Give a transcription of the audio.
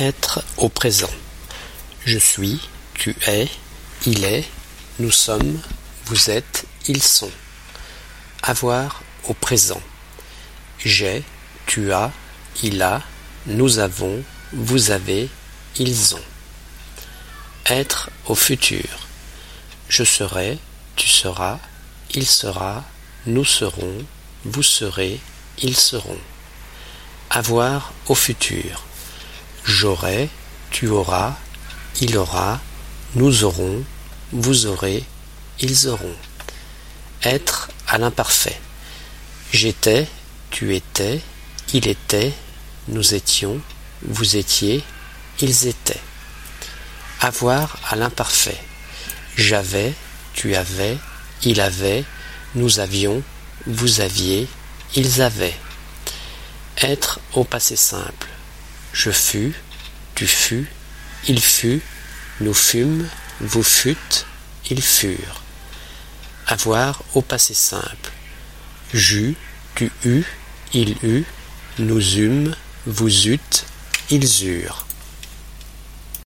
Être au présent. Je suis, tu es, il est, nous sommes, vous êtes, ils sont. Avoir au présent. J'ai, tu as, il a, nous avons, vous avez, ils ont. Être au futur. Je serai, tu seras, il sera, nous serons, vous serez, ils seront. Avoir au futur. J'aurai, tu auras, il aura, nous aurons, vous aurez, ils auront. Être à l'imparfait. J'étais, tu étais, il était, nous étions, vous étiez, ils étaient. Avoir à l'imparfait. J'avais, tu avais, il avait, nous avions, vous aviez, ils avaient. Être au passé simple. Je fus, tu fus, il fut, nous fûmes, vous fûtes, ils furent. Avoir au passé simple. J'eus, tu eus, il eut, nous eûmes, vous eûtes, ils eurent.